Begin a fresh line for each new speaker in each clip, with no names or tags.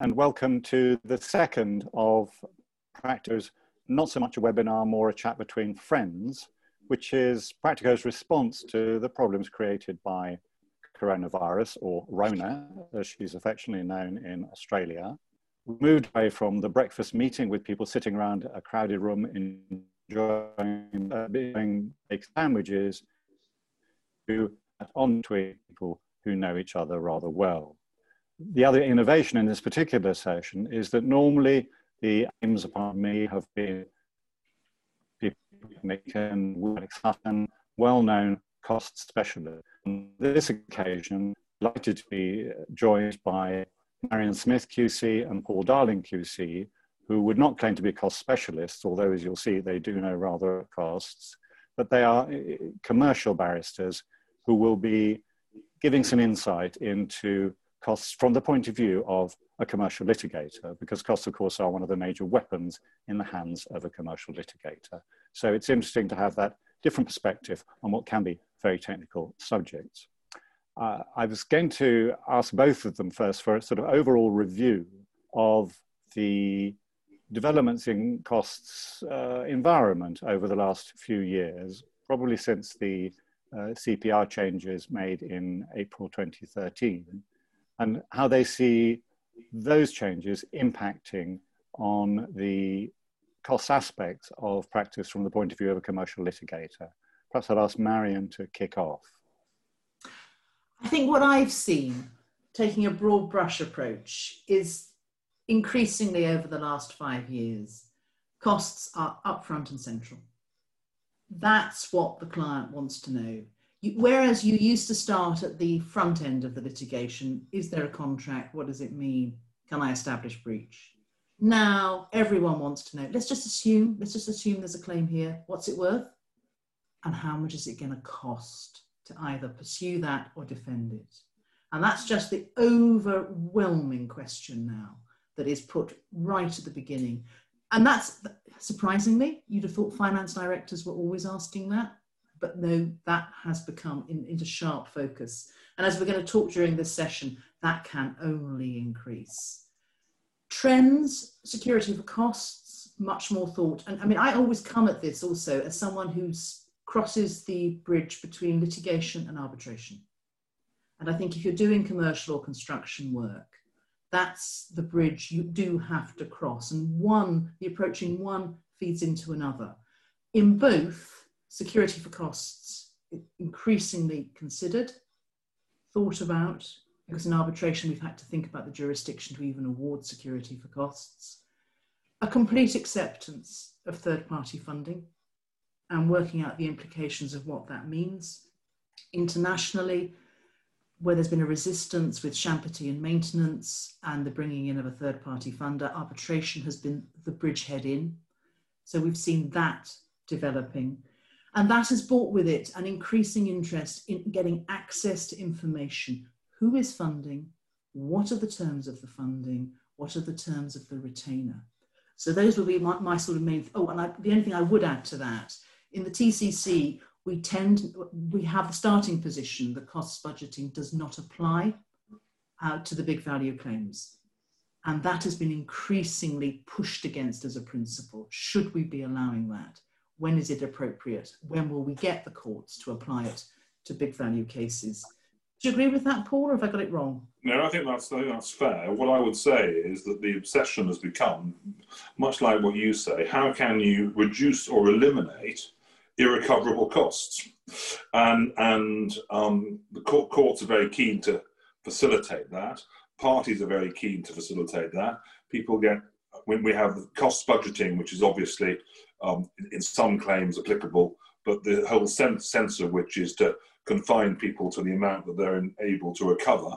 and welcome to the second of Practico's, not so much a webinar, more a chat between friends, which is Practico's response to the problems created by coronavirus, or Rona, as she's affectionately known in Australia. We moved away from the breakfast meeting with people sitting around a crowded room enjoying uh, being sandwiches to on to people who know each other rather well. The other innovation in this particular session is that normally the aims upon me have been people well-known cost specialists. On this occasion, delighted to be joined by Marion Smith QC and Paul Darling QC, who would not claim to be cost specialists, although as you'll see, they do know rather of costs, but they are eh, commercial barristers who will be giving some insight into costs from the point of view of a commercial litigator, because costs, of course, are one of the major weapons in the hands of a commercial litigator. So it's interesting to have that different perspective on what can be very technical subjects. Uh, I was going to ask both of them first for a sort of overall review of the developments in costs uh, environment over the last few years, probably since the uh, CPR changes made in April 2013, and how they see those changes impacting on the cost aspects of practice from the point of view of a commercial litigator. Perhaps I'd ask Marion to kick off.
I think what I've seen, taking a broad brush approach, is increasingly over the last five years, costs are upfront and central. That's what the client wants to know. Whereas you used to start at the front end of the litigation is there a contract? What does it mean? Can I establish breach? Now everyone wants to know. Let's just assume, let's just assume there's a claim here. What's it worth? And how much is it going to cost to either pursue that or defend it? And that's just the overwhelming question now that is put right at the beginning. And that's surprisingly, you'd have thought finance directors were always asking that but no, that has become in, into sharp focus. And as we're going to talk during this session, that can only increase. Trends, security for costs, much more thought. And I mean, I always come at this also as someone who crosses the bridge between litigation and arbitration. And I think if you're doing commercial or construction work, that's the bridge you do have to cross. And one, the approaching one feeds into another. In both, security for costs increasingly considered, thought about, because in arbitration we've had to think about the jurisdiction to even award security for costs, a complete acceptance of third party funding and working out the implications of what that means. Internationally, where there's been a resistance with Champerty and maintenance and the bringing in of a third party funder, arbitration has been the bridgehead in. So we've seen that developing. And that has brought with it an increasing interest in getting access to information. Who is funding? What are the terms of the funding? What are the terms of the retainer? So those will be my, my sort of main, oh, and I, the only thing I would add to that, in the TCC, we tend, we have the starting position the cost budgeting does not apply uh, to the big value claims. And that has been increasingly pushed against as a principle. Should we be allowing that? When is it appropriate? When will we get the courts to apply it to big value cases? Do you agree with that, Paul, or have I got it wrong?
No, I think that's I think that's fair. What I would say is that the obsession has become, much like what you say, how can you reduce or eliminate irrecoverable costs? And and um, the court, courts are very keen to facilitate that. Parties are very keen to facilitate that. People get when we have cost budgeting, which is obviously um, in some claims applicable, but the whole sense, sense of which is to confine people to the amount that they're able to recover.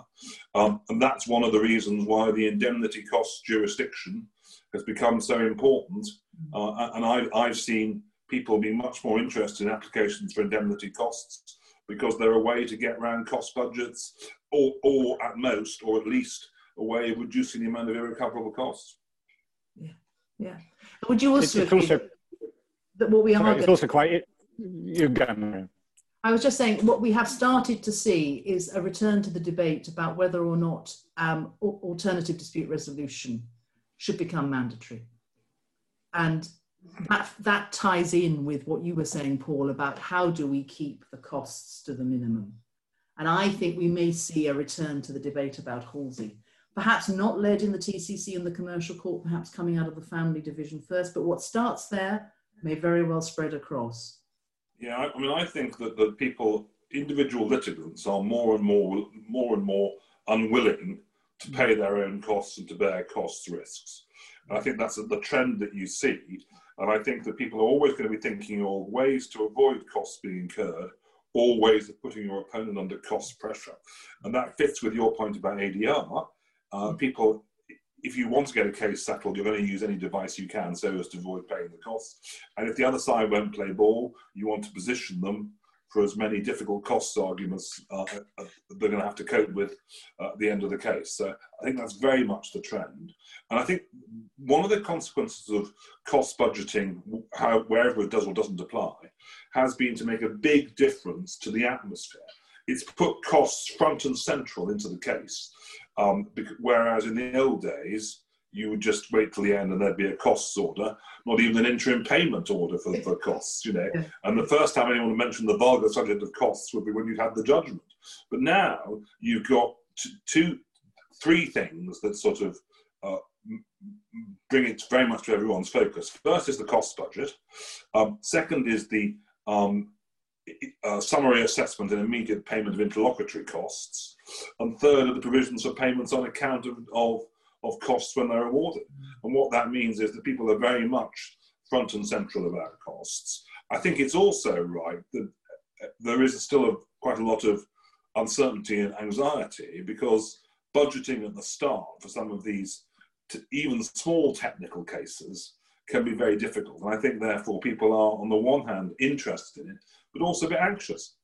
Um, and that's one of the reasons why the indemnity cost jurisdiction has become so important. Uh, and I, I've seen people be much more interested in applications for indemnity costs because they're a way to get around cost budgets or, or at most, or at least a way of reducing the amount of irrecoverable costs.
Yeah, yeah. Would you also,
it's, it's also
that what we are.
It's also quite. You.
I was just saying what we have started to see is a return to the debate about whether or not um, alternative dispute resolution should become mandatory. And that, that ties in with what you were saying, Paul, about how do we keep the costs to the minimum. And I think we may see a return to the debate about Halsey, perhaps not led in the TCC and the commercial court, perhaps coming out of the family division first, but what starts there may very well spread across.
Yeah, I, mean, I think that the people, individual litigants, are more and more, more and more unwilling to pay their own costs and to bear costs risks. And I think that's the trend that you see. And I think that people are always going to be thinking of ways to avoid costs being incurred, or ways of putting your opponent under cost pressure. And that fits with your point about ADR. Uh, people if you want to get a case settled, you're going to use any device you can so as to avoid paying the costs. And if the other side won't play ball, you want to position them for as many difficult costs arguments uh, uh, they're going to have to cope with uh, at the end of the case. So I think that's very much the trend. And I think one of the consequences of cost budgeting, how, wherever it does or doesn't apply, has been to make a big difference to the atmosphere. It's put costs front and central into the case. Um, whereas in the old days, you would just wait till the end and there'd be a costs order, not even an interim payment order for, for costs, you know. And the first time anyone mentioned the vulgar subject of costs would be when you'd had the judgment. But now you've got two, three things that sort of uh, bring it very much to everyone's focus. First is the cost budget. Um, second is the um, uh, summary assessment and immediate payment of interlocutory costs. And third are the provisions for payments on account of, of, of costs when they're awarded. And what that means is that people are very much front and central about costs. I think it's also right that uh, there is still a, quite a lot of uncertainty and anxiety because budgeting at the start for some of these even small technical cases can be very difficult. And I think, therefore, people are, on the one hand, interested in it, but also a bit anxious.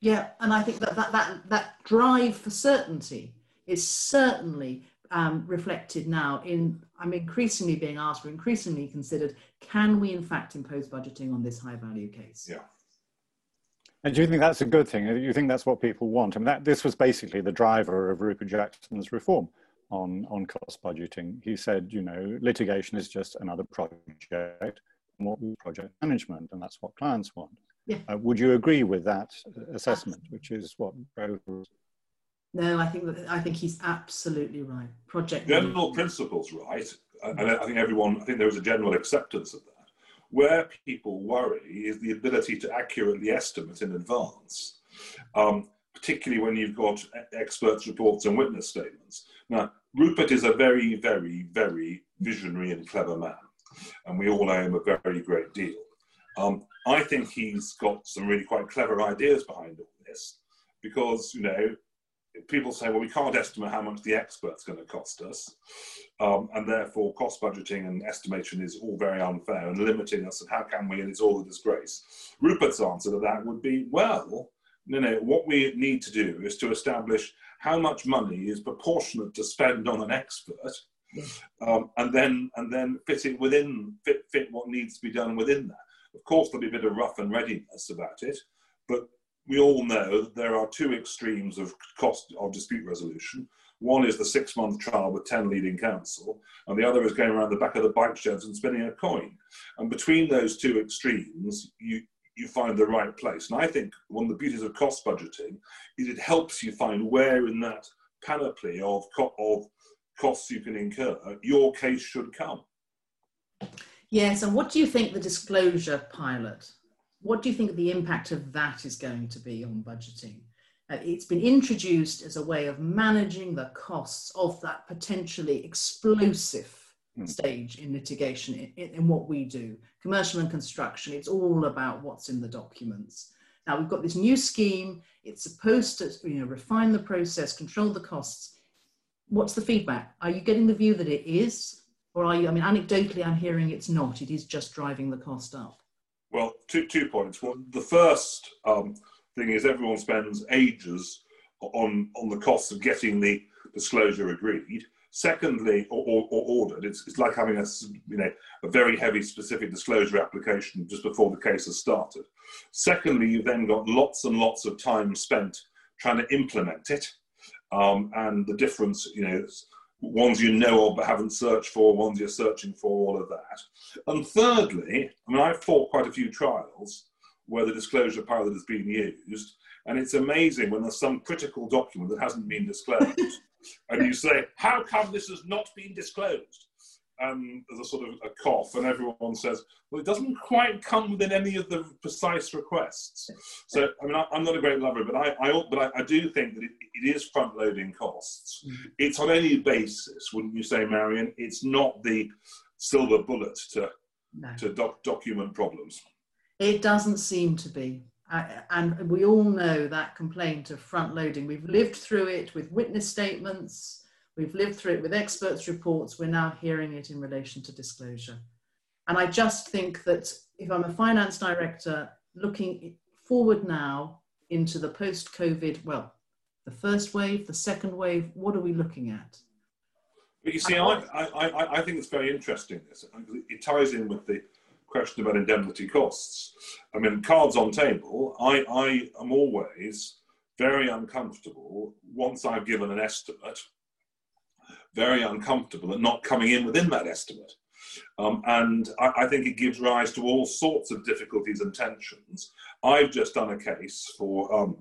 Yeah, and I think that that, that, that drive for certainty is certainly um, reflected now in, I'm increasingly being asked, or increasingly considered, can we in fact impose budgeting on this high value case?
Yeah.
And do you think that's a good thing? Do you think that's what people want? I mean, that, this was basically the driver of Rupert Jackson's reform on, on cost budgeting. He said, you know, litigation is just another project what project management, and that's what clients want. Yeah. Uh, would you agree with that assessment, which is what
No, I think that, I think he's absolutely right. Project
general principles, right? And I think everyone, I think there is a general acceptance of that. Where people worry is the ability to accurately estimate in advance, um, particularly when you've got experts' reports and witness statements. Now, Rupert is a very, very, very visionary and clever man and we all owe him a very great deal. Um, I think he's got some really quite clever ideas behind all this because, you know, people say, well, we can't estimate how much the expert's going to cost us, um, and therefore cost budgeting and estimation is all very unfair and limiting us, and how can we, and it's all a disgrace. Rupert's answer to that would be, well, you know, what we need to do is to establish how much money is proportionate to spend on an expert um, and then and then fit it within fit fit what needs to be done within that. Of course, there'll be a bit of rough and readiness about it, but we all know that there are two extremes of cost of dispute resolution. One is the six-month trial with ten leading counsel, and the other is going around the back of the bike sheds and spinning a coin. And between those two extremes, you you find the right place. And I think one of the beauties of cost budgeting is it helps you find where in that panoply of, of costs you can incur, your case should come.
Yes, and what do you think the disclosure pilot, what do you think the impact of that is going to be on budgeting? Uh, it's been introduced as a way of managing the costs of that potentially explosive mm. stage in litigation in, in, in, what we do. Commercial and construction, it's all about what's in the documents. Now we've got this new scheme, it's supposed to you know, refine the process, control the costs, what's the feedback? Are you getting the view that it is, or are you? I mean, anecdotally, I'm hearing it's not. It is just driving the cost up.
Well, two two points. Well, the first um, thing is everyone spends ages on on the costs of getting the disclosure agreed. Secondly, or, or, or, ordered, it's, it's like having a you know a very heavy specific disclosure application just before the case has started. Secondly, you've then got lots and lots of time spent trying to implement it, um, and the difference, you know, ones you know of but haven't searched for, ones you're searching for, all of that. And thirdly, I mean, I've fought quite a few trials where the disclosure pilot has been used, and it's amazing when there's some critical document that hasn't been disclosed, and you say, "How come this has not been disclosed?" And there's a sort of a cough, and everyone says, "Well, it doesn't quite come within any of the precise requests." So, I mean, I, am not a great lover, but I, I but I, I, do think that it, it is front-loading costs. Mm-hmm. It's on any basis, wouldn't you say, Marion? It's not the silver bullet to no. to doc, document problems.
It doesn't seem to be. Uh, and we all know that complaint of front loading. We've lived through it with witness statements, we've lived through it with experts' reports, we're now hearing it in relation to disclosure. And I just think that if I'm a finance director looking forward now into the post COVID, well, the first wave, the second wave, what are we looking at?
But you see, I, I, I, I think it's very interesting. This it ties in with the question about indemnity costs. I mean, cards on table, I, I am always very uncomfortable once I've given an estimate, very uncomfortable at not coming in within that estimate. Um, and I, I, think it gives rise to all sorts of difficulties and tensions. I've just done a case for um,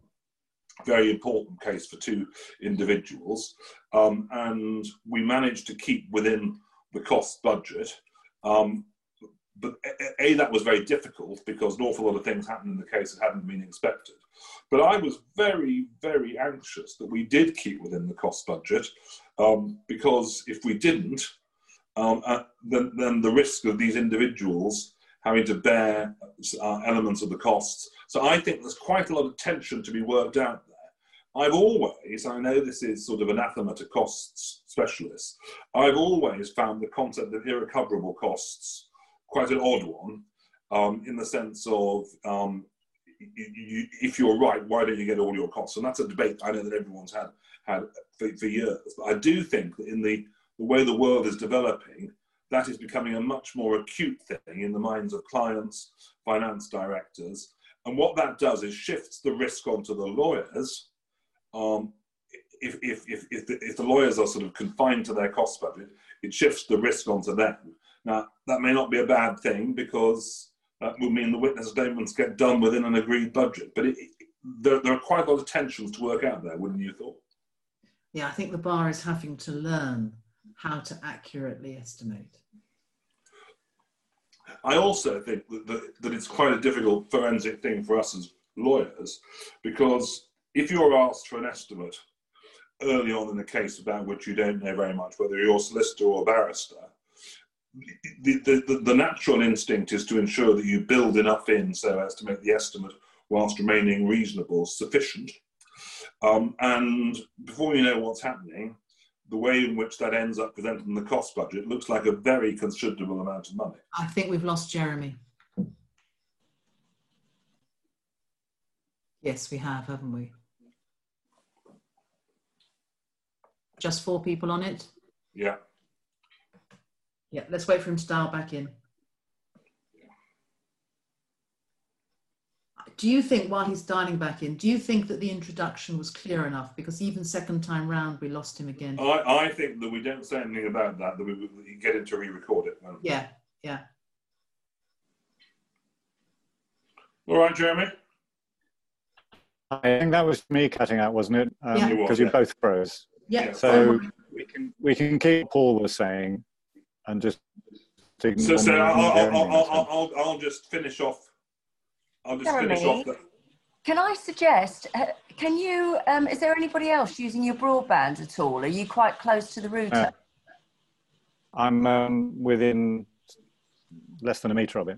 very important case for two individuals, um, and we managed to keep within the cost budget. Um, but a, that was very difficult because an awful lot of things happened in the case that hadn't been expected. But I was very, very anxious that we did keep within the cost budget um, because if we didn't, um, uh, then, then the risk of these individuals having to bear uh, elements of the costs. So I think there's quite a lot of tension to be worked out there. I've always, I know this is sort of anathema to costs specialists, I've always found the concept of irrecoverable costs quite an odd one um, in the sense of um, you, you, if you're right, why don't you get all your costs? And that's a debate I know that everyone's had had for, for years. But I do think that in the, the way the world is developing, that is becoming a much more acute thing in the minds of clients, finance directors. And what that does is shifts the risk onto the lawyers. Um, if, if, if, if, the, if the lawyers are sort of confined to their cost budget, it shifts the risk onto them. Now, that may not be a bad thing because uh, that would mean the witness statements get done within an agreed budget. But it, there, there, are quite a lot of tensions to work out there, wouldn't you thought?
Yeah, I think the bar is having to learn how to accurately estimate.
I also think that, that, that it's quite a difficult forensic thing for us as lawyers because if you're asked for an estimate early on in the case about which you don't know very much, whether you're a solicitor or a barrister, the, the, the, natural instinct is to ensure that you build enough in so as to make the estimate, whilst remaining reasonable, sufficient. Um, and before you know what's happening, the way in which that ends up presenting the cost budget looks like a very considerable amount of money.
I think we've lost Jeremy. Yes, we have, haven't we? Just four people on it?
Yeah.
Yeah, let's wait for him to dial back in. Do you think, while he's dialing back in, do you think that the introduction was clear enough? Because even second time round, we lost him again.
I, I think that we don't say anything about that, that we, we get him to re record it.
Yeah, yeah.
All right, Jeremy?
I think that was me cutting out, wasn't it? Um, yeah. Because you both froze.
Yeah.
So we can we can keep Paul was saying and just
so, so I'll, I'll, I'll, I'll, I'll, just finish off. I'll just Jeremy, finish off. The...
Can I suggest? Uh, can you? Um, is there anybody else using your broadband at all? Are you quite close to the router? Uh,
I'm um, within less than a metre of it.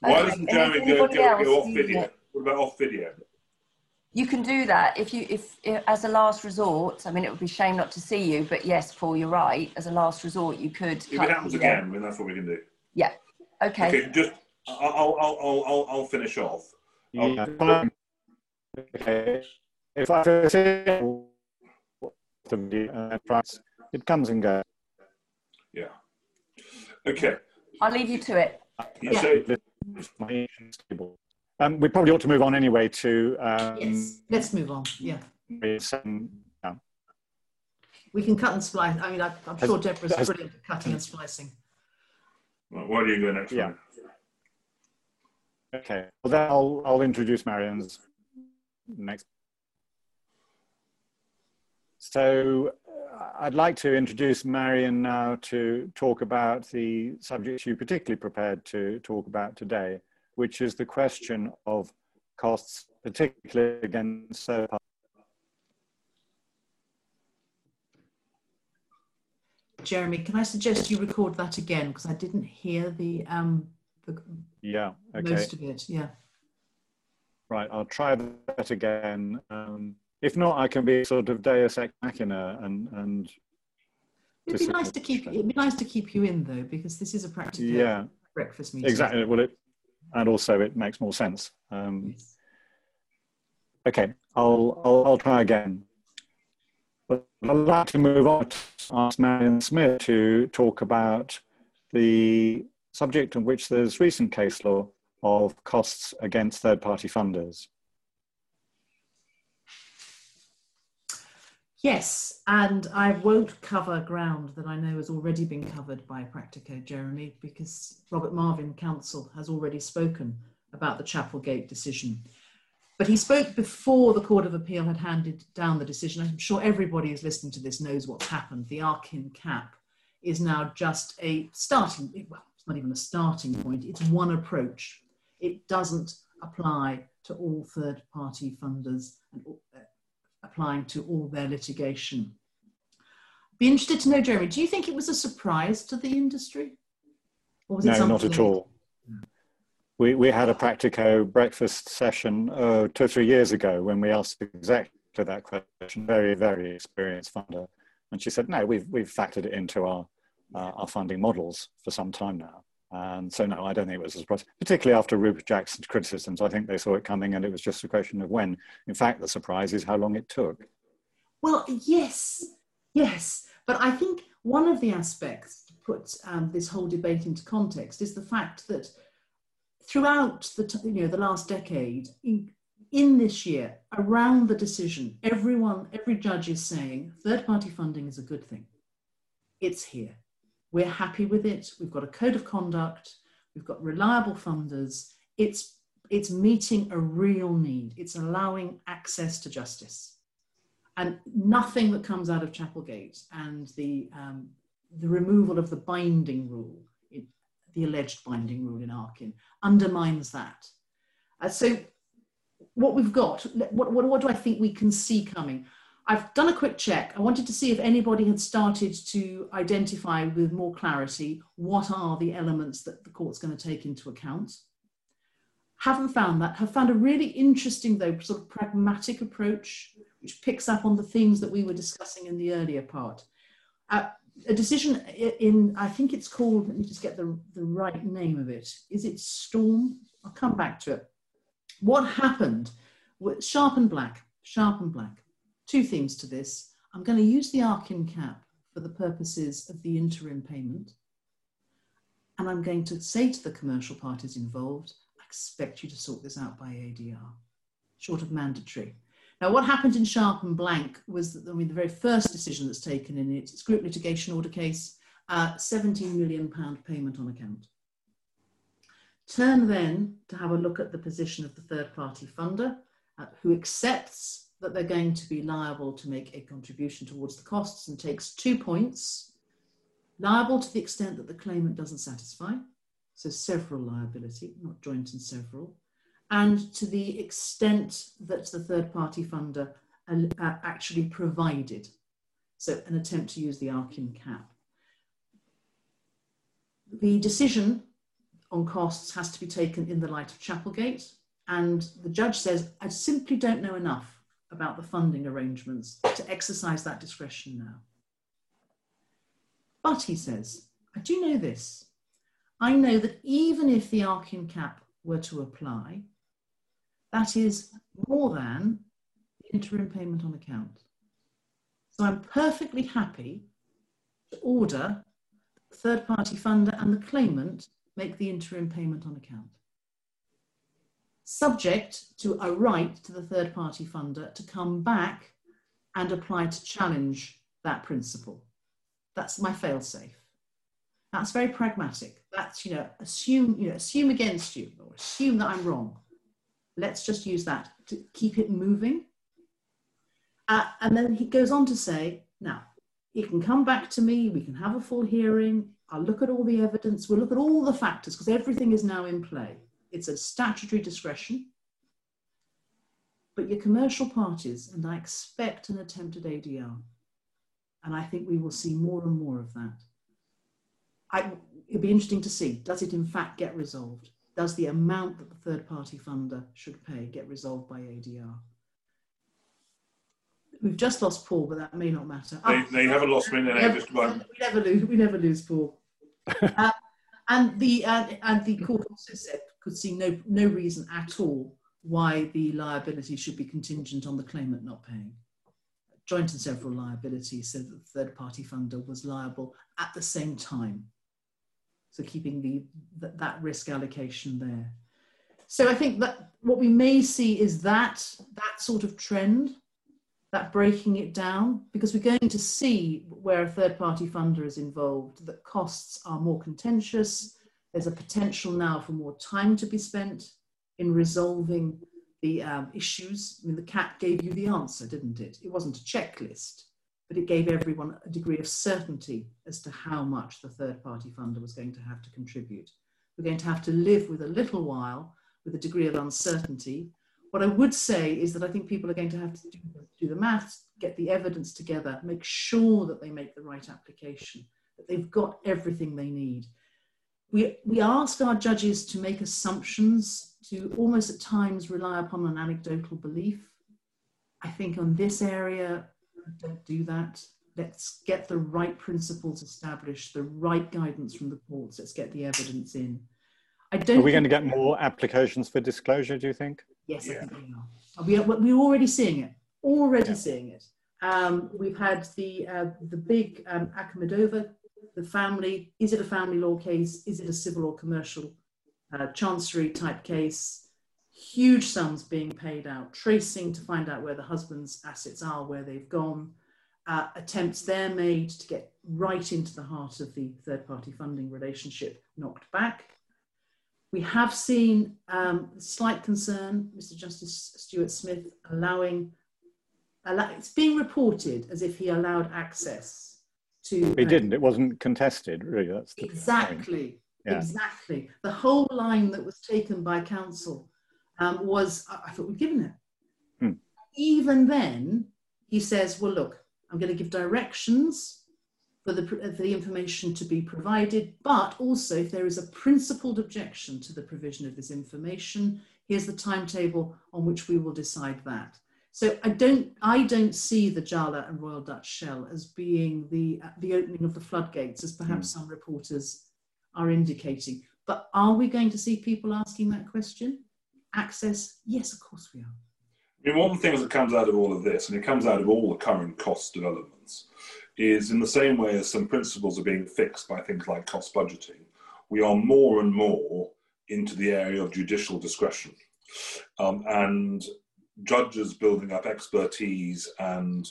Why okay. doesn't Jeremy go, go, go off video? What about off video?
You can do that if you if, if, as a last resort i mean it would be shame not to see you but yes paul you're right as a last resort you could
if it happens again I mean, that's what we can do
yeah okay
okay just i'll i'll i'll i'll, I'll finish off
yeah. okay if i say uh, it comes and goes.
Yeah. Okay.
I'll leave you to it.
Yeah.
say
My stable. Um, we probably ought to move on anyway to um,
Yes, let's move on. Yeah.
some- yeah.
We can cut and splice. I mean, I, I'm sure Deborah's
has-
brilliant at cutting and splicing.
Right, why do you go next?
Yeah.
Ryan?
Okay. Well, then I'll, I'll introduce Marion's next. So uh, I'd like to introduce Marion now to talk about the subjects you particularly prepared to talk about today, which is the question of costs, particularly against third parties.
Jeremy, can I suggest you record that again because I didn't hear the, um, the
Yeah, okay.
most of it. Yeah.
Right, I'll try that again. Um, if not, I can be sort of deus ex machina and, and
It'd be nice to keep. It'd be nice to keep you in though, because this is a practical
yeah,
breakfast meeting.
exactly. Well, it, and also it makes more sense. Um, Okay, I'll, I'll, I'll try again. But I'd like to move on to ask Marion Smith to talk about the subject on which there's recent case law of costs against third-party funders.
Yes, and I won't cover ground that I know has already been covered by Practico, Jeremy, because Robert Marven Council has already spoken about the Chapelgate decision. But he spoke before the Court of Appeal had handed down the decision. I'm sure everybody who's listening to this knows what's happened. The Arkin cap is now just a starting, well, it's not even a starting point, it's one approach. It doesn't apply to all third party funders and applying to all their litigation. Be interested to know, Jeremy, do you think it was a surprise to the industry? Or was it
No, not at all. We, we had a Practico breakfast session uh, two or three years ago when we asked exactly that question, very, very experienced funder. And she said, no, we've, we've factored it into our, uh, our funding models for some time now. And so, no, I don't think it was a surprise, particularly after Rupert Jackson's criticisms. I think they saw it coming and it was just a question of when. In fact, the surprise is how long it took.
Well, yes, yes. But I think one of the aspects to put um, this whole debate into context is the fact that throughout the, t- you know, the last decade, in, in this year, around the decision, everyone, every judge is saying third party funding is a good thing. It's here. We're happy with it. We've got a code of conduct. We've got reliable funders. It's, it's meeting a real need. It's allowing access to justice and nothing that comes out of Chapelgate and the um, the removal of the binding rule, it, the alleged binding rule in Arkin, undermines that. Uh, so, what we've got, what, what, what do I think we can see coming? I've done a quick check. I wanted to see if anybody had started to identify with more clarity what are the elements that the court's going to take into account. Haven't found that. Have found a really interesting, though, sort of pragmatic approach which picks up on the themes that we were discussing in the earlier part. Uh, a decision in, I think it's called, let me just get the, the right name of it. Is it Storm? I'll come back to it. What happened Sharp and Blank? Sharp and Blank. Two themes to this. I'm going to use the Arkin cap for the purposes of the interim payment. And I'm going to say to the commercial parties involved, I expect you to sort this out by ADR, short of mandatory. Now, what happened in Sharp and Blank was that I mean, the very first decision that's taken in it, it's group litigation order case, uh, 17 million pound payment on account. Turn then to have a look at the position of the third party funder uh, who accepts that they're going to be liable to make a contribution towards the costs and takes two points liable to the extent that the claimant doesn't satisfy, so several liability, not joint and several, and to the extent that the third party funder uh, actually provided. So, an attempt to use the Arkin cap. The decision on costs has to be taken in the light of Chapelgate, and the judge says, I simply don't know enough about the funding arrangements to exercise that discretion now. But he says, I do know this. I know that even if the Arkin cap were to apply, that is more than the interim payment on account. So I'm perfectly happy to order the third party funder and the claimant make the interim payment on account. Subject to a right to the third party funder to come back and apply to challenge that principle. That's my fail safe. That's very pragmatic. That's, you know, assume, you know, assume against you or assume that I'm wrong. Let's just use that to keep it moving. Uh, and then he goes on to say, now, you can come back to me, we can have a full hearing, I'll look at all the evidence, we'll look at all the factors because everything is now in play. It's a statutory discretion. But your commercial parties, and I expect an attempt at ADR, and I think we will see more and more of that. I, it'll be interesting to see does it in fact get resolved? Does the amount that the third party funder should pay get resolved by ADR? We've just lost Paul, but that may not matter.
They, they haven't lost me. No,
never,
just about.
We never lose. We never lose Paul. uh, and the uh, and the court also said could see no no reason at all why the liability should be contingent on the claimant not paying. Joint and several liability said that the third party funder was liable at the same time. So keeping the that, that risk allocation there. So I think that what we may see is that that sort of trend that breaking it down because we're going to see where a third party funder is involved that costs are more contentious. There's a potential now for more time to be spent in resolving the um, issues. I mean, the cap gave you the answer, didn't it? It wasn't a checklist, but it gave everyone a degree of certainty as to how much the third party funder was going to have to contribute. We're going to have to live with a little while with a degree of uncertainty what I would say is that I think people are going to have to do, do the maths, get the evidence together, make sure that they make the right application, that they've got everything they need. We, we ask our judges to make assumptions, to almost at times rely upon an anecdotal belief. I think on this area, don't do that. Let's get the right principles established, the right guidance from the courts. Let's get the evidence in.
I don't. Are we going to get more applications for disclosure? Do you think?
Yes, yeah. I think we are. We are already seeing it. Already yeah. seeing it. Um, we've had the uh, the big um, Akhmedova, the family. Is it a family law case? Is it a civil or commercial uh, chancery type case? Huge sums being paid out, tracing to find out where the husband's assets are, where they've gone. Uh, attempts there made to get right into the heart of the third party funding relationship knocked back. We have seen um, slight concern, Mr. Justice Stuart Smith allowing, allow, it's being reported as if he allowed access to.
He didn't, it wasn't contested, really. That's
exactly, yeah. exactly. The whole line that was taken by counsel um, was, I thought we'd given it. Hmm. Even then, he says, well, look, I'm going to give directions for the, for the information to be provided, but also if there is a principled objection to the provision of this information, here's the timetable on which we will decide that. So I don't, I don't see the Jala and Royal Dutch Shell as being the, the opening of the floodgates, as perhaps mm. some reporters are indicating. But are we going to see people asking that question? Access? Yes, of course we are.
I mean, one of the things that comes out of all of this, and it comes out of all the current cost developments, is in the same way as some principles are being fixed by things like cost budgeting, we are more and more into the area of judicial discretion. Um, and judges building up expertise and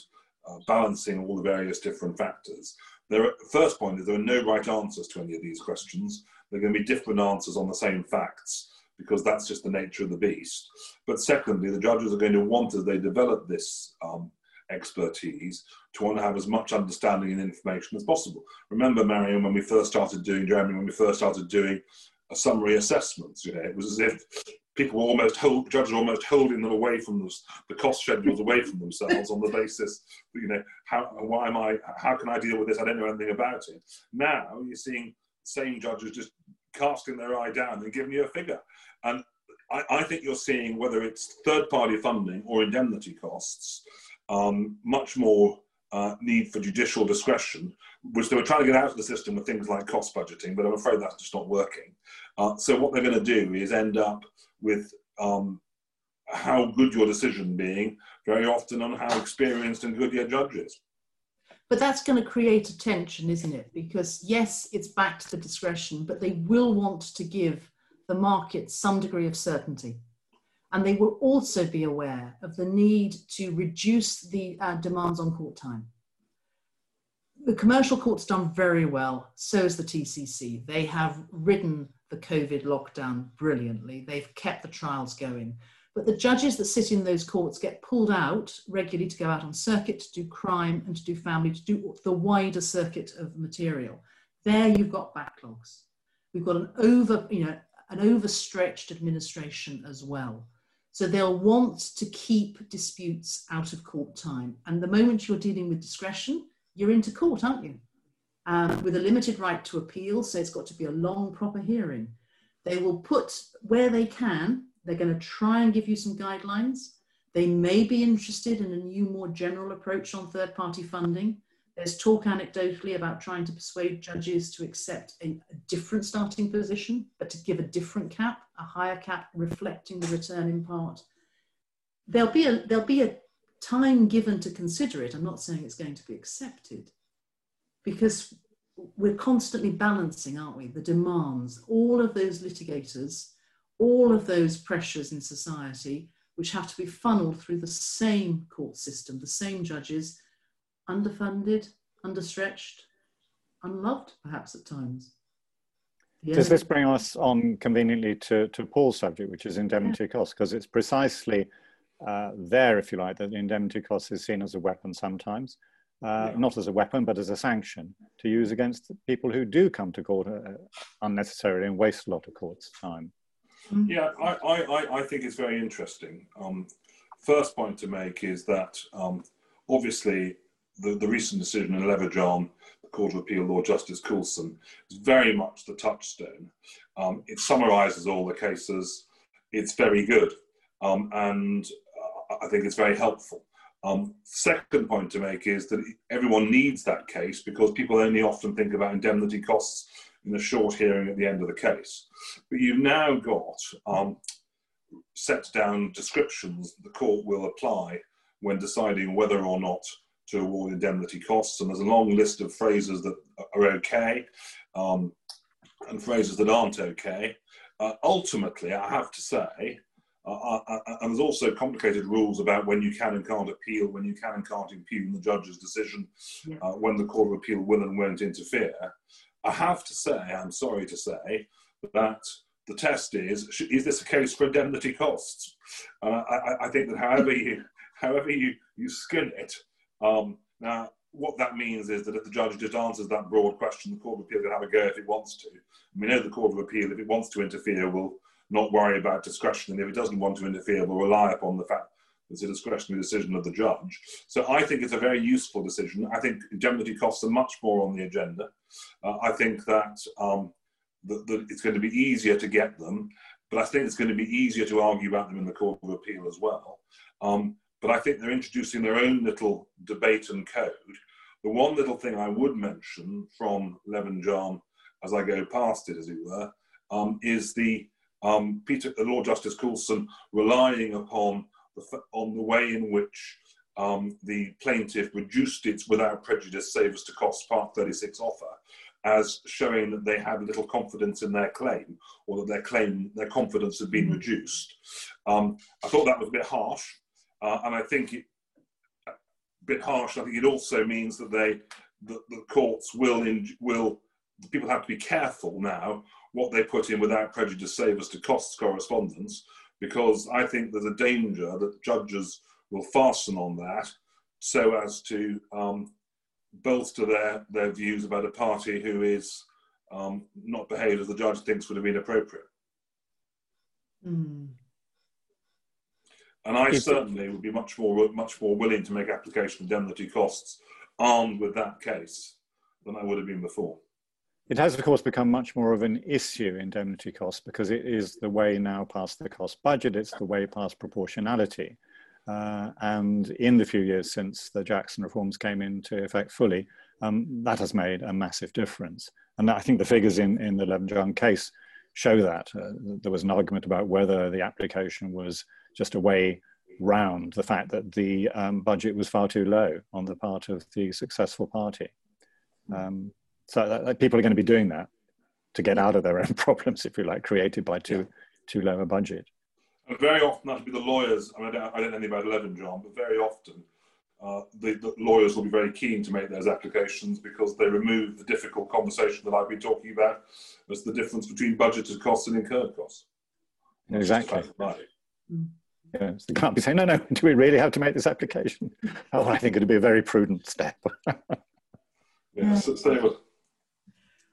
uh, balancing all the various different factors. The first point is there are no right answers to any of these questions. There are going to be different answers on the same facts because that's just the nature of the beast. But secondly, the judges are going to want, as they develop this um, expertise to want to have as much understanding and information as possible. Remember, Marion, when we first started doing Jeremy, when we first started doing a summary assessments, you know, it was as if people were almost hold, judges were almost holding them away from the, the cost schedules away from themselves on the basis, you know, how why am I? How can I deal with this? I don't know anything about it. Now you're seeing same judges just casting their eye down and giving you a figure, and I, I think you're seeing whether it's third-party funding or indemnity costs um, much more uh, need for judicial discretion, which they were trying to get out of the system with things like cost budgeting, but I'm afraid that's just not working. Uh, so what they're going to do is end up with um, how good your decision being, very often on how experienced and good your judge is.
But that's going to create a tension, isn't it? Because yes, it's back to the discretion, but they will want to give the market some degree of certainty. And they will also be aware of the need to reduce the uh, demands on court time. The commercial court's done very well, so has the TCC. They have ridden the COVID lockdown brilliantly. They've kept the trials going. But the judges that sit in those courts get pulled out regularly to go out on circuit, to do crime and to do family, to do the wider circuit of material. There you've got backlogs. We've got an over, you know, an overstretched administration as well. So they'll want to keep disputes out of court time. And the moment you're dealing with discretion, you're into court, aren't you? Um, with a limited right to appeal, so it's got to be a long, proper hearing. They will put where they can they're going to try and give you some guidelines. They may be interested in a new, more general approach on third party funding. There's talk anecdotally about trying to persuade judges to accept a, a, different starting position, but to give a different cap, a higher cap reflecting the return in part. There'll be a, there'll be a time given to consider it. I'm not saying it's going to be accepted because we're constantly balancing, aren't we? The demands, all of those litigators all of those pressures in society which have to be funneled through the same court system, the same judges, underfunded, understretched, unloved perhaps at times.
Yeah. Does this bring us on conveniently to, to Paul's subject, which is indemnity yeah. costs? Because it's precisely uh, there, if you like, that the indemnity cost is seen as a weapon sometimes, uh, yeah. not as a weapon, but as a sanction to use against people who do come to court uh, unnecessarily and waste a lot of court's time.
Mm. Yeah, I, I, I think it's very interesting. Um, first point to make is that um, obviously the, the recent decision in Lejonvarn, the Court of Appeal Lord Justice Coulson, is very much the touchstone. Um, it summarises all the cases. It's very good, um, and uh, I think it's very helpful. Um, second point to make is that everyone needs that case because people only often think about indemnity costs in a short hearing at the end of the case. But you've now got um, set down descriptions the court will apply when deciding whether or not to award indemnity costs. And there's a long list of phrases that are okay um, and phrases that aren't okay. Uh, ultimately, I have to say, uh, uh, uh and there's also complicated rules about when you can and can't appeal, when you can and can't impugn the judge's decision, yeah. Uh, when the Court of Appeal will and won't interfere. I have to say, I'm sorry to say, that the test is: is this a case for indemnity costs? Uh, I, I, think that however you however you, you skin it, um, now what that means is that if the judge just answers that broad question, the Court of Appeal can have a go if it wants to. we know the Court of Appeal, if it wants to interfere, will not worry about discretion, and if it doesn't want to interfere, will rely upon the fact that it's a discretionary decision of the judge. So I think it's a very useful decision. I think indemnity costs are much more on the agenda. Uh, I think that, um, that, that, it's going to be easier to get them, but I think it's going to be easier to argue about them in the Court of Appeal as well. Um, but I think they're introducing their own little debate and code. The one little thing I would mention from Lejonvarn as I go past it, as it were, um, is the um, Peter, the Lord Justice Coulson relying upon the, on the way in which um, the plaintiff reduced its without prejudice save as to cost Part 36 offer as showing that they had little confidence in their claim or that their claim, their confidence had been mm-hmm. reduced. Um, I thought that was a bit harsh, uh, and I think it, a bit harsh. I think it also means that they, the, the courts will, in, will, people have to be careful now what they put in without prejudice save as to costs correspondence because I think there's a danger that judges will fasten on that so as to um, bolster their, their views about a party who is um, not behaved as the judge thinks would have been appropriate. Mm. And I certainly would be much more much more willing to make application of indemnity costs armed with that case than I would have been before.
It has, of course, become much more of an issue, indemnity costs, because it is the way now past the cost budget, it's the way past proportionality. Uh, and in the few years since the Jackson reforms came into effect fully, um, that has made a massive difference. And I think the figures in, in the Lejonvarn case show that. Uh, there was an argument about whether the application was just a way round the fact that the um, budget was far too low on the part of the successful party. Um, so that, that people are going to be doing that to get out of their own problems, if you like, created by too too low a budget.
And very often that'll be the lawyers. I, mean, I, don't, I don't know anything about Lejonvarn, but very often uh, the, the, lawyers will be very keen to make those applications because they remove the difficult conversation that I've been talking about as the difference between budgeted costs and incurred costs.
Exactly. Yes, they can't be saying, no, no, do we really have to make this application? Oh, I think it'd be a very prudent step.
yeah, so, so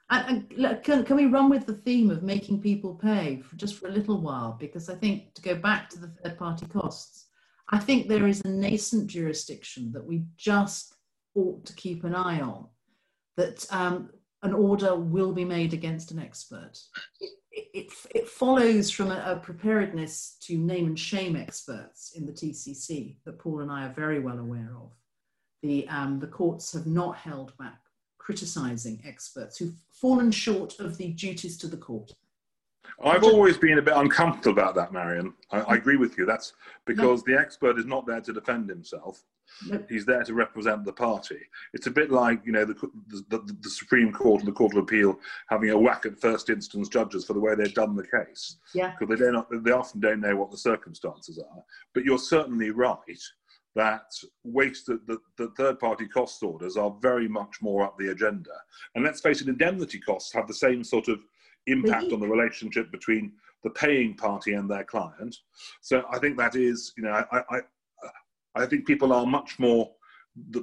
and, and can, can we run with the theme of making people pay for just for a little while? Because I think to go back to the third party costs, I think there is a nascent jurisdiction that we just ought to keep an eye on, that um, an order will be made against an expert. It, it, it follows from a, a, preparedness to name and shame experts in the TCC that Paul and I are very well aware of. The, um, the courts have not held back criticising experts who've fallen short of the duties to the court.
I've always been a bit uncomfortable about that, Marion. I, I agree with you. That's because no. the expert is not there to defend himself. No. He's there to represent the party. It's a bit like you know the, the, the, Supreme Court and the Court of Appeal having a whack at first instance judges for the way they've done the case.
Yeah.
Because they don't, they often don't know what the circumstances are. But you're certainly right that waste the, the, third party cost orders are very much more up the agenda. And let's face it, indemnity costs have the same sort of impact on the relationship between the paying party and their client. So I think that is, you know, I, I, I think people are much more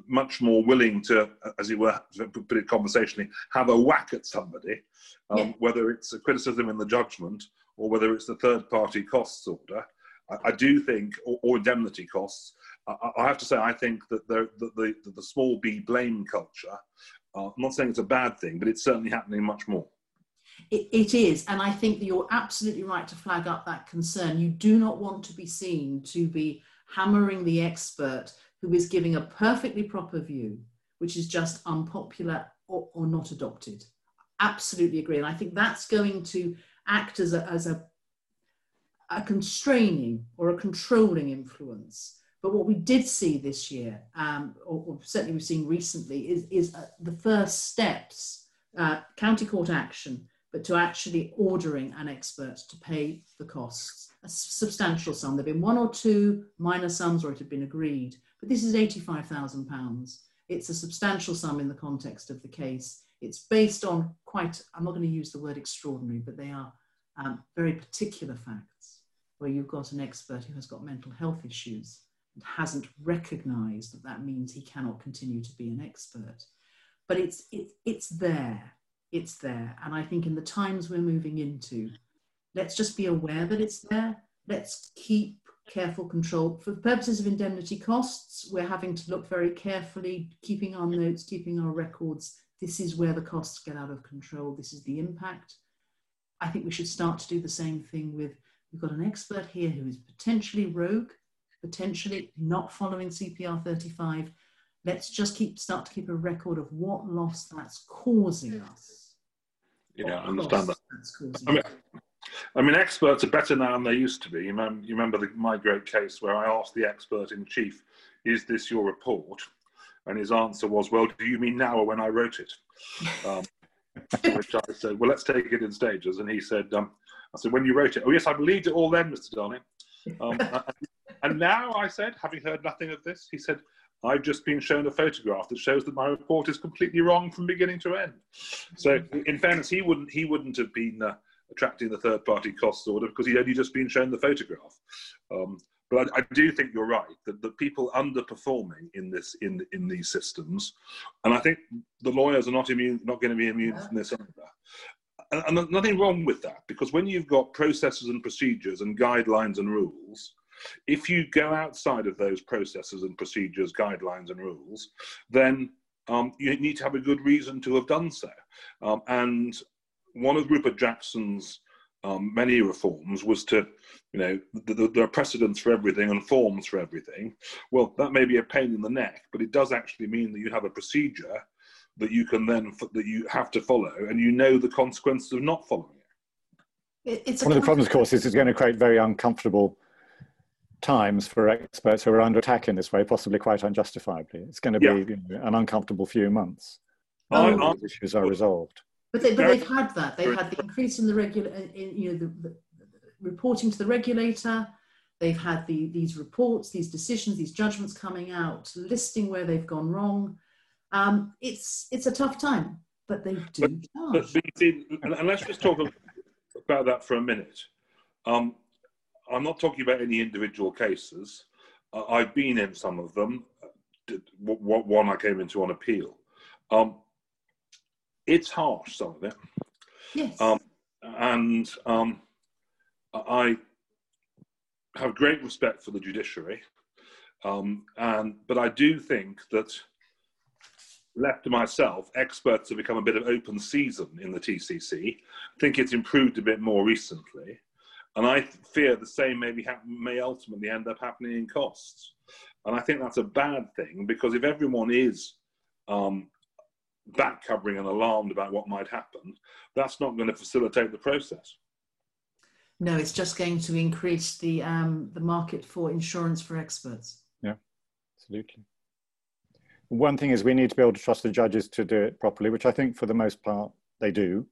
much more willing to, as it were, put it conversationally, have a whack at somebody, um, yeah. whether it's a criticism in the judgment or whether it's the third party costs order. I, I do think, or, or indemnity costs, I, have to say, I think that the, the, the, the small b blame culture, uh, I'm not saying it's a bad thing, but it's certainly happening much more.
It, it is, and I think that you're absolutely right to flag up that concern. You do not want to be seen to be hammering the expert who is giving a perfectly proper view, which is just unpopular or, or not adopted. Absolutely agree, and I think that's going to act as a, as a, a constraining or a controlling influence. But what we did see this year, um, or, or, certainly we've seen recently, is, is uh, the first steps, uh, county court action but to actually ordering an expert to pay the costs, a substantial sum. There have been one or two minor sums where it had been agreed, but this is £85,000. It's a substantial sum in the context of the case. It's based on quite, I'm not going to use the word extraordinary, but they are um, very particular facts where you've got an expert who has got mental health issues hasn't recognized that that means he cannot continue to be an expert. But it's, it, it's there it's there. And I think in the times we're moving into, let's just be aware that it's there. Let's keep careful control. For purposes of indemnity costs, we're having to look very carefully, keeping our notes, keeping our records. This is where the costs get out of control. This is the impact. I think we should start to do the same thing with we've got an expert here who is potentially rogue, potentially not following CPR 35 let's just keep start to keep a record of what loss that's causing us.
Yeah, I understand that. I mean, I mean, experts are better now than they used to be. You remember, you remember the, my great case where I asked the expert in chief, "Is this your report?" And his answer was, "Well, do you mean now or when I wrote it?" Um, which I said, "Well, let's take it in stages." And he said, um, "I said when you wrote it." Oh yes, I believed it all then, Mr. Darling. Um, and now I said, having heard nothing of this, he said, I've just been shown a photograph that shows that my report is completely wrong from beginning to end. So, in fairness, he wouldn't he wouldn't have been uh, attracting the third party costs order because he'd only just been shown the photograph. Um, but I, I, do think you're right that the people underperforming in this in in these systems, and I think the lawyers are not immune, not going to be immune from this either. And, and nothing wrong with that because when you've got processes and procedures and guidelines and rules, if you go outside of those processes and procedures, guidelines, and rules, then um, you need to have a good reason to have done so. Um, and one of Rupert Jackson's um, many reforms was to, you know, there are precedents for everything and forms for everything. Well, that may be a pain in the neck, but it does actually mean that you have a procedure that you can then that you have to follow, and you know the consequences of not following
it. It's one of the problems, of course, is it's going to create very uncomfortable times for experts who are under attack in this way, possibly quite unjustifiably. It's going to be yeah. you know, an uncomfortable few months. Oh, issues are resolved.
But, they, but they've had that. They've had the increase in the regular, in, you know, the, the, the, reporting to the regulator. They've had the, these reports, these decisions, these judgments coming out, listing where they've gone wrong. Um, it's it's a tough time, but they do.
But, but, but see, and let's just talk about that for a minute. Um, I'm not talking about any individual cases. Uh, I've been in some of them. One I came into on appeal. Um, it's harsh, some of it.
Yes.
Um, and um, I have great respect for the judiciary, um, and but I do think that left to myself, experts have become a bit of open season in the TCC. I think it's improved a bit more recently. And I fear the same maybe happen, may ultimately end up happening in costs. And I think that's a bad thing because if everyone is um, back covering and alarmed about what might happen, that's not going to facilitate the process.
No, it's just going to increase the um, the market for insurance for experts.
Yeah, absolutely. One thing is we need to be able to trust the judges to do it properly, which I think for the most part they do.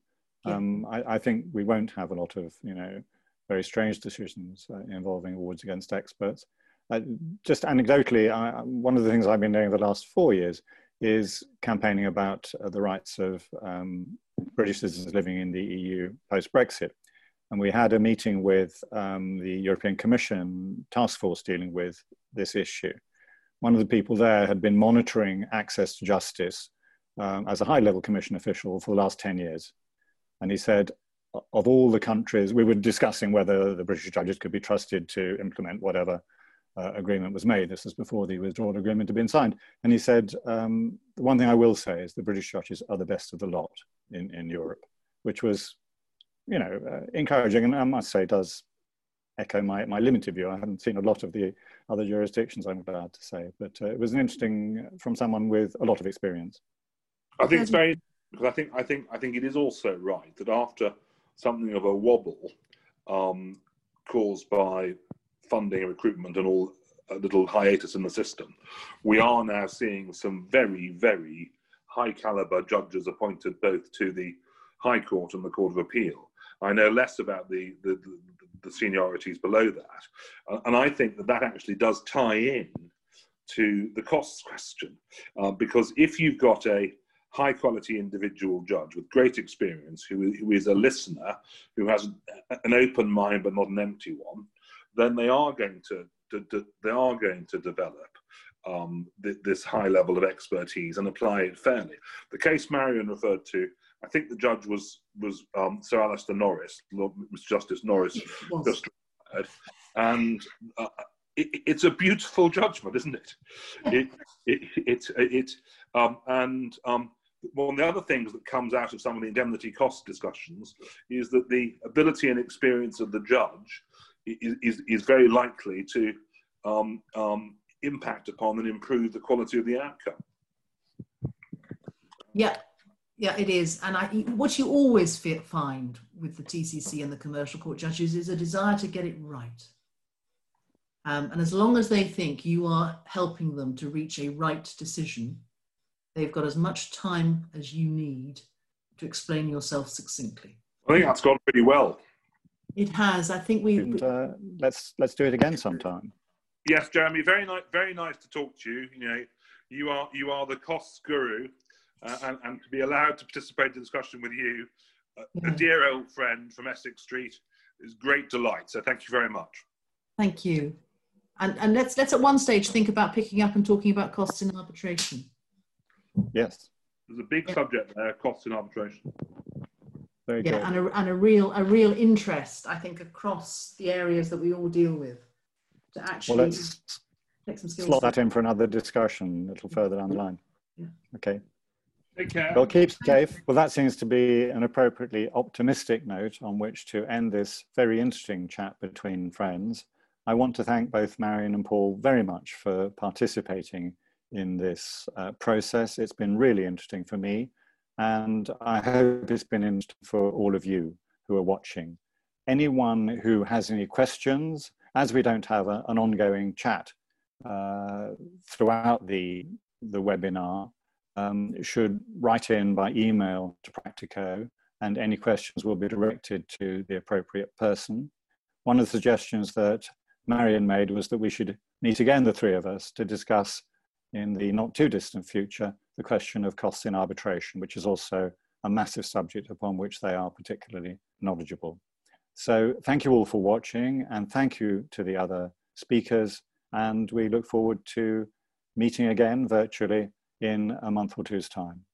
Yeah. Um, I, I, think we won't have a lot of you know very strange decisions uh, involving awards against experts. Uh, just anecdotally, I, one of the things I've been doing the last four years is campaigning about uh, the rights of um, British citizens living in the EU post Brexit. And we had a meeting with um, the European Commission task force dealing with this issue. One of the people there had been monitoring access to justice um, as a high level commission official for the last 10 years. And he said, of all the countries, we were discussing whether the British judges could be trusted to implement whatever uh, agreement was made. This was before the withdrawal agreement had been signed. And he said, um, the one thing I will say is the British judges are the best of the lot in, in Europe, which was, you know, uh, encouraging. And I must say, does echo my, my limited view. I haven't seen a lot of the other jurisdictions, I'm glad to say. But uh, it was an interesting, from someone with a lot of experience.
I think it's very, because I think, I, think, I think it is also right that after something of a wobble um, caused by funding and recruitment and all a little hiatus in the system. We are now seeing some very, very high caliber judges appointed both to the High Court and the Court of Appeal. I know less about the, the, the, seniorities below that. and I think that that actually does tie in to the costs question. Uh, because if you've got a high quality individual judge with great experience who, who is a listener, who has an open mind but not an empty one, then they are going to, to, to they are going to develop um, th- this high level of expertise and apply it fairly. The case Marion referred to, I think the judge was was um, Sir Alastair Norris, Lord Justice Norris, just and uh, it, it's a beautiful judgment, isn't it? It it it, it, it um, and um, one of the other things that comes out of some of the indemnity cost discussions is that the ability and experience of the judge is, is, is very likely to um, um, impact upon and improve the quality of the outcome.
Yeah, yeah, it is. And I, what you always find with the TCC and the commercial court judges is a desire to get it right. Um, and as long as they think you are helping them to reach a right decision, they've got as much time as you need to explain yourself succinctly.
I think that's gone pretty well.
It has. I think we. And,
uh, let's let's do it again sometime.
Yes, Jeremy. Very nice. Very nice to talk to you. You know, you are you are the cost guru, uh, and, and to be allowed to participate in the discussion with you, uh, yeah. a dear old friend from Essex Street, is great delight. So thank you very much.
Thank you. And and let's let's at one stage think about picking up and talking about costs in arbitration.
Yes.
There's a big yeah. subject there, costs in arbitration.
Very yeah, good. and a, and a real a real interest, I think, across the areas that we all deal with to actually well, let's
take some skills. Slot that in for another discussion a little further down the line.
Yeah.
Okay.
Take care.
Well, keep safe. Well, that seems to be an appropriately optimistic note on which to end this very interesting chat between friends. I want to thank both Marion and Paul very much for participating in this uh, process. It's been really interesting for me, and I hope it's been interesting for all of you who are watching. Anyone who has any questions, as we don't have a, an ongoing chat uh, throughout the, the webinar, um, should write in by email to Practico and any questions will be directed to the appropriate person. One of the suggestions that Marion made was that we should meet again, the three of us, to discuss in the not too distant future the question of costs in arbitration, which is also a massive subject upon which they are particularly knowledgeable. So thank you all for watching and thank you to the other speakers. And we look forward to meeting again virtually in a month or two's time.